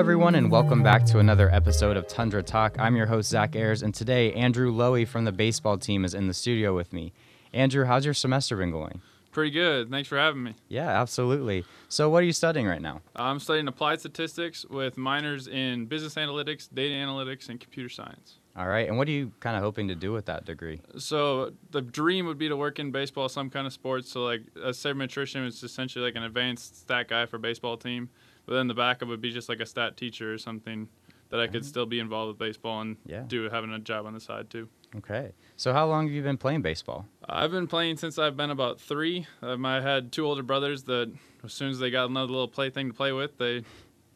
everyone, and welcome back to another episode of Tundra Talk. I'm your host, Zach Ayers, and today Andrew Lowy from the baseball team is in the studio with me. Andrew, how's your semester been going? Pretty good. Thanks for having me. Yeah, absolutely. So, what are you studying right now? I'm studying applied statistics with minors in business analytics, data analytics, and computer science. All right, and what are you kind of hoping to do with that degree? So, the dream would be to work in baseball, some kind of sports. So, like a sabermetrician is essentially like an advanced stat guy for a baseball team. But then the backup would be just like a stat teacher or something that I could still be involved with baseball and Yeah. do having a job on the side too. Okay. So, how long have you been playing baseball? I've been playing since I've been about three. Um, I had two older brothers that, as soon as they got another little plaything to play with, they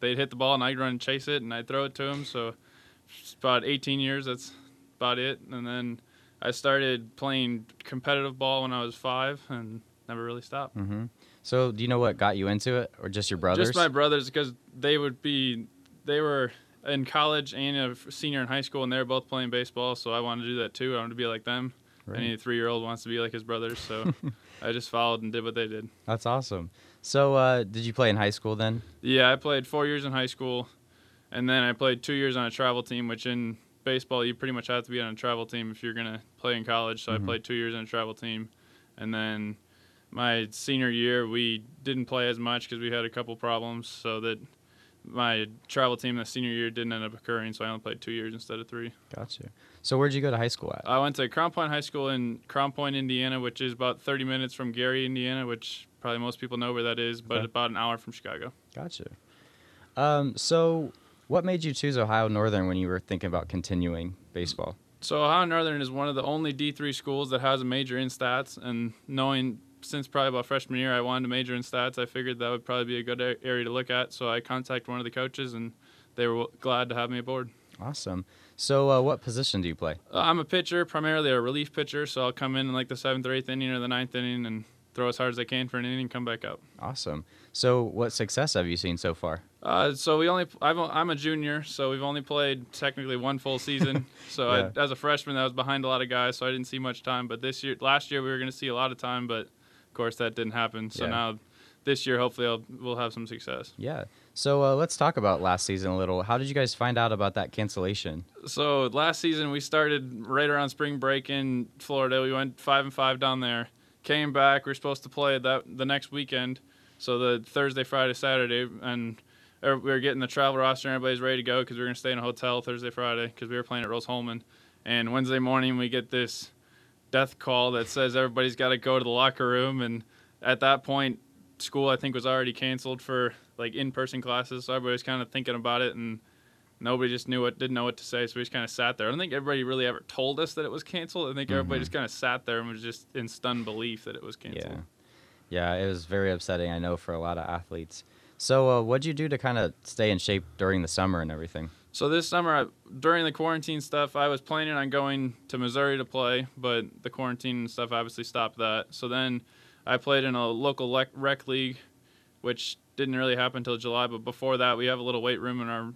they'd hit the ball and I'd run and chase it and I'd throw it to them. So, about 18 years. That's about it. And then I started playing competitive ball when I was five and never really stopped. Mm-hmm. So, do you know what got you into it, or just your brothers? Just my brothers, because they would be, they were in college and a senior in high school, and they were both playing baseball. So I wanted to do that too. I wanted to be like them. Right. Any three-year-old wants to be like his brothers, so I just followed and did what they did. That's awesome. So, uh, did you play in high school then? Yeah, I played four years in high school, and then I played two years on a travel team. Which in baseball, you pretty much have to be on a travel team if you're gonna play in college. So Mhm. I played two years on a travel team, and then my senior year we didn't play as much because we had a couple problems. So that my travel team the senior year didn't end up occurring. So I only played two years instead of three. Gotcha. So, where'd you go to high school at? I went to Crown Point High School in Crown Point, Indiana, which is about 30 minutes from Gary, Indiana, which probably most people know where that is, but Okay. about an hour from Chicago. Gotcha. Um, so, what made you choose Ohio Northern when you were thinking about continuing baseball? So Ohio Northern is one of the only D3 schools that has a major in stats, and knowing since probably about freshman year I wanted to major in stats, I figured that would probably be a good area to look at. So I contacted one of the coaches, and they were glad to have me aboard. Awesome. So, uh, what position do you play? Uh, I'm a pitcher, primarily a relief pitcher, so I'll come in in like the seventh or eighth inning or the ninth inning and throw as hard as I can for an inning and come back out. Awesome. So, what success have you seen so far? Uh, so we only I've, I'm a junior, so we've only played technically one full season. so Yeah. I, as a freshman, I was behind a lot of guys, so I didn't see much time. But this year, last year, we were going to see a lot of time, but course that didn't happen. So Yeah. now, this year, hopefully, I'll, we'll have some success. Yeah. So, uh, let's talk about last season a little. How did you guys find out about that cancellation? So last season, we started right around spring break in Florida. We went five and five down there. Came back. We were supposed to play that the next weekend, so the Thursday, Friday, Saturday, and er, we were getting the travel roster. and Everybody's ready to go because we were gonna stay in a hotel Thursday, Friday because we were playing at Rose-Hulman. And Wednesday morning, we get this death call that says everybody's got to go to the locker room. And at that point, school I think was already canceled for like in-person classes, so everybody was kind of thinking about it and nobody just knew what didn't know what to say, so we just kind of sat there. I don't think everybody really ever told us that it was canceled. I think everybody Mhm. just kind of sat there and was just in stunned belief that it was canceled. Yeah. Yeah, it was very upsetting, I know, for a lot of athletes. So, uh, what'd you do to kind of stay in shape during the summer and everything? So this summer, I, during the quarantine stuff, I was planning on going to Missouri to play, but the quarantine stuff obviously stopped that. So then, I played in a local lec- rec league, which didn't really happen until July. But before that, we have a little weight room in our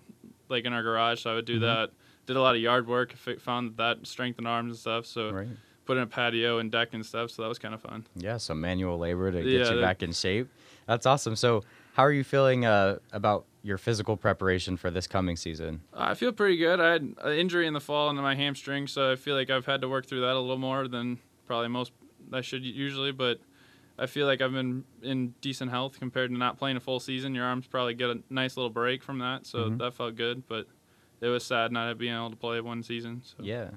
like in our garage, so I would do Mhm. that. Did a lot of yard work, found that strengthened arms and stuff. So Right. put in a patio and deck and stuff. So that was kind of fun. Yeah, some manual labor to get Yeah, you back in shape. That's awesome. So, how are you feeling uh, about your physical preparation for this coming season? I feel pretty good. I had an injury in the fall into my hamstring, so I feel like I've had to work through that a little more than probably most I should usually. But I feel like I've been in decent health compared to not playing a full season. Your arms probably get a nice little break from that, so Mhm. that felt good. But it was sad not being able to play one season. So. Yeah.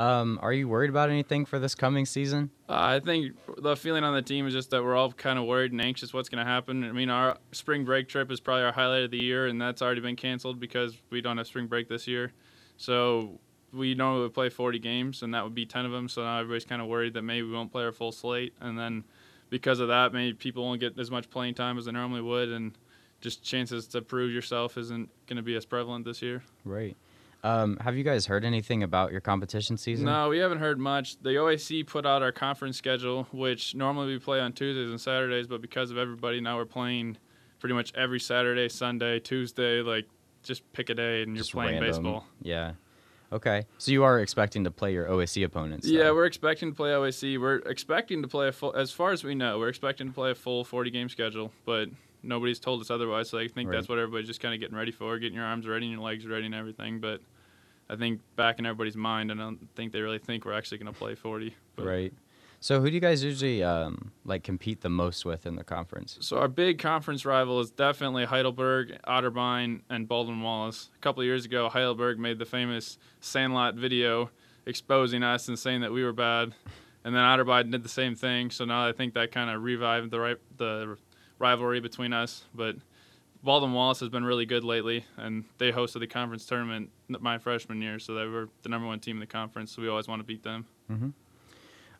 Um, are you worried about anything for this coming season? Uh, I think the feeling on the team is just that we're all kind of worried and anxious what's going to happen. I mean, our spring break trip is probably our highlight of the year, and that's already been canceled because we don't have spring break this year. So we normally would play 40 games, and that would be 10 of them. So now everybody's kind of worried that maybe we won't play our full slate, and then because of that, maybe people won't get as much playing time as they normally would, and just chances to prove yourself isn't going to be as prevalent this year. Right. Um, have you guys heard anything about your competition season? No, we haven't heard much. The OAC put out our conference schedule, which normally we play on Tuesdays and Saturdays, but because of everybody, now we're playing pretty much every Saturday, Sunday, Tuesday. Like, just pick a day and you're playing random. baseball. Yeah. Okay. So you are expecting to play your OAC opponents? Yeah, we're expecting to play OAC. We're expecting to play a full, as far as we know, we're expecting to play a full 40 game schedule, but nobody's told us otherwise. So I think Right. that's what everybody's just kind of getting ready for, getting your arms ready and your legs ready and everything. But I think back in everybody's mind, I don't think they really think we're actually going to play 40. But Right. So who do you guys usually um, like compete the most with in the conference? So our big conference rival is definitely Heidelberg, Otterbein, and Baldwin Wallace. A couple of years ago, Heidelberg made the famous Sandlot video exposing us and saying that we were bad, and then Otterbein did the same thing. So now I think that kind of revived the right the rivalry between us. But Baldwin Wallace has been really good lately, and they hosted the conference tournament my freshman year, so they were the number one team in the conference. So we always want to beat them.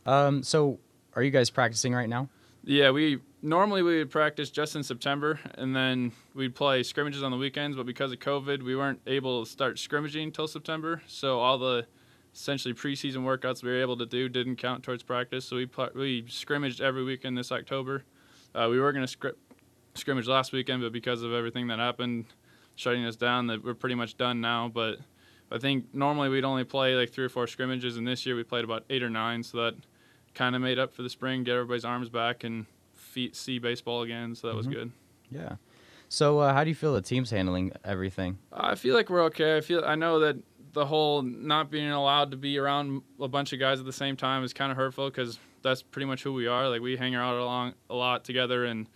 Um, so are you guys practicing right now? Yeah, we normally we would practice just in September, and then we'd play scrimmages on the weekends. But because of COVID, we weren't able to start scrimmaging until September. So all the essentially preseason workouts we were able to do didn't count towards practice. So we pl- we scrimmaged every weekend this October. Uh, we were going to scri- scrimmage last weekend, but because of everything that happened, shutting us down, that we're pretty much done now. But I think normally we'd only play like three or four scrimmages, and this year we played about eight or nine. So that kind of made up for the spring, get everybody's arms back and feet see baseball again. So that was Mhm. good. Yeah. So uh, how do you feel the team's handling everything? I feel like we're okay. I feel I know that the whole not being allowed to be around a bunch of guys at the same time is kind of hurtful because that's pretty much who we are. Like we hang out along a lot together, and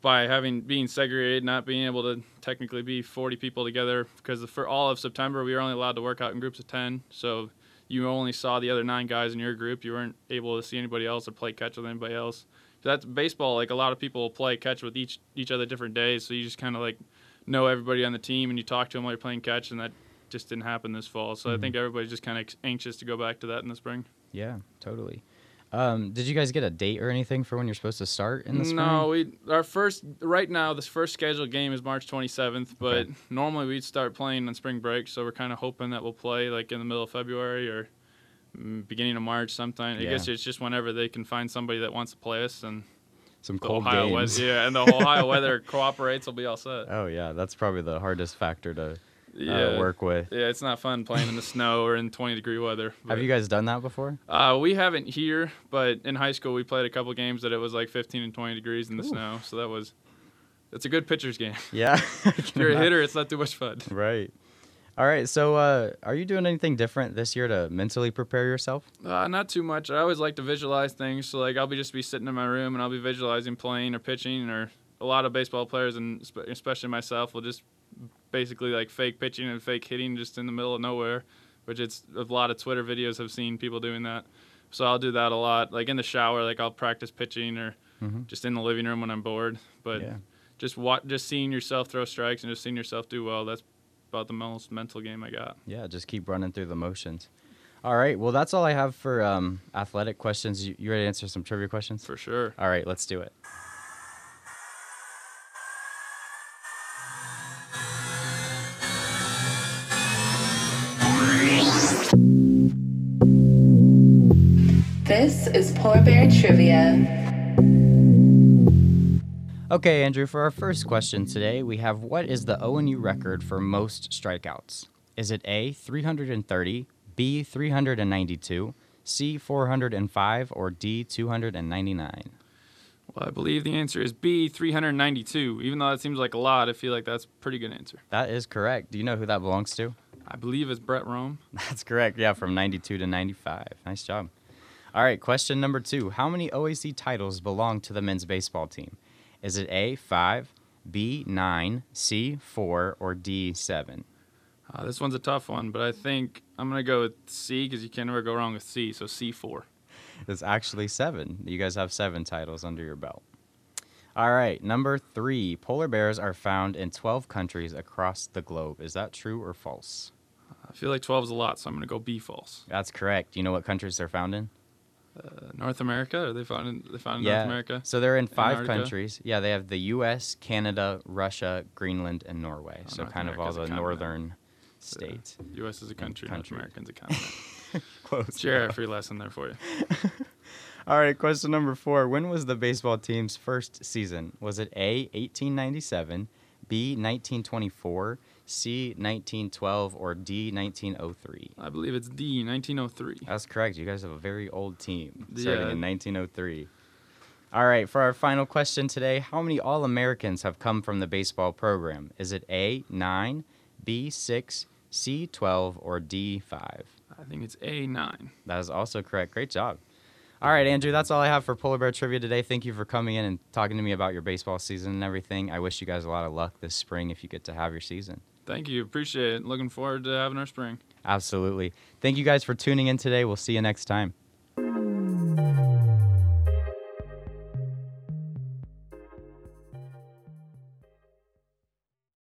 by having being segregated, not being able to technically be 40 people together, because for all of September we were only allowed to work out in groups of 10. So you only saw the other nine guys in your group. You weren't able to see anybody else or play catch with anybody else. So that's baseball. Like a lot of people will play catch with each each other different days. So you just kind of like know everybody on the team and you talk to them while you're playing catch, and that just didn't happen this fall. So I Mhm. think everybody's just kind of anxious to go back to that in the spring. Yeah, totally. Um, did you guys get a date or anything for when you're supposed to start in the spring? No, we our first right now this first scheduled game is March 27th, but Okay. normally we'd start playing on spring break, so we're kind of hoping that we'll play like in the middle of February or mm, beginning of March sometime. I guess it's just whenever they can find somebody that wants to play us and Some cold Ohio games. weather, yeah, and the Ohio weather cooperates, we'll be all set. Oh yeah, that's probably the hardest factor to uh, Yeah. work with. Yeah, it's not fun playing in the snow or in 20 degree weather. Have you guys done that before? Uh, we haven't here, but in high school we played a couple games that it was like 15 and 20 degrees in the Ooh. snow. So that was, it's a good pitcher's game. Yeah. if you're a hitter, it's not too much fun. Right. All right. So, uh, are you doing anything different this year to mentally prepare yourself? Uh, not too much. I always like to visualize things. So like I'll be just be sitting in my room and I'll be visualizing playing or pitching or a lot of baseball players and especially myself will just basically like fake pitching and fake hitting just in the middle of nowhere, which it's a lot of Twitter videos have seen people doing that. So I'll do that a lot. Like in the shower, like I'll practice pitching or Mhm. just in the living room when I'm bored. But yeah. just wa- just seeing yourself throw strikes and just seeing yourself do well. That's about the most mental game I got. Yeah. Just keep running through the motions. All right. Well, that's all I have for um, athletic questions. You, you ready to answer some trivia questions? For sure. All right. Let's do it. This is Polar Bear Trivia. Okay, Andrew. For our first question today, we have what is the ONU record for most strikeouts? Is it A 330, B 392, C 405, or D 299? Well, I believe the answer is B, 392. Even though that seems like a lot, I feel like that's a pretty good answer. That is correct. Do you know who that belongs to? I believe it's Brett Rome. That's correct. Yeah, from 92 to 95. Nice job. All right, question number two. How many OAC titles belong to the men's baseball team? Is it A, 5, B, 9, C, 4, or D, 7? Uh, this one's a tough one, but I think I'm going to go with C because you can never go wrong with C, so C4. It's actually 7. You guys have 7 titles under your belt. All right, number three. Polar bears are found in 12 countries across the globe. Is that true or false? I feel like 12 is a lot, so I'm going to go B false. That's correct. Do you know what countries they're found in? Uh, North America? Are they found in, they found in yeah. North America? So they're in five Antarctica? countries. Yeah, they have the U.S., Canada, Russia, Greenland, and Norway. Oh, so North kind of all the northern states. U.S. is a country, country. North American's a continent. Close. Share a free lesson there for you. All right, question number four. When was the baseball team's first season? Was it A, 1897, B, 1924, C, 1912, or D, 1903? I believe it's D, 1903. That's correct. You guys have a very old team Yeah. starting in 1903. All right, for our final question today, how many All Americans have come from the baseball program? Is it A, 9, B, 6, C, 12, or D, 5? I think it's A9. That is also correct. Great job. All right, Andrew, that's all I have for Polar Bear Trivia today. Thank you for coming in and talking to me about your baseball season and everything. I wish you guys a lot of luck this spring if you get to have your season. Thank you. Appreciate it. Looking forward to having our spring. Absolutely. Thank you guys for tuning in today. We'll see you next time.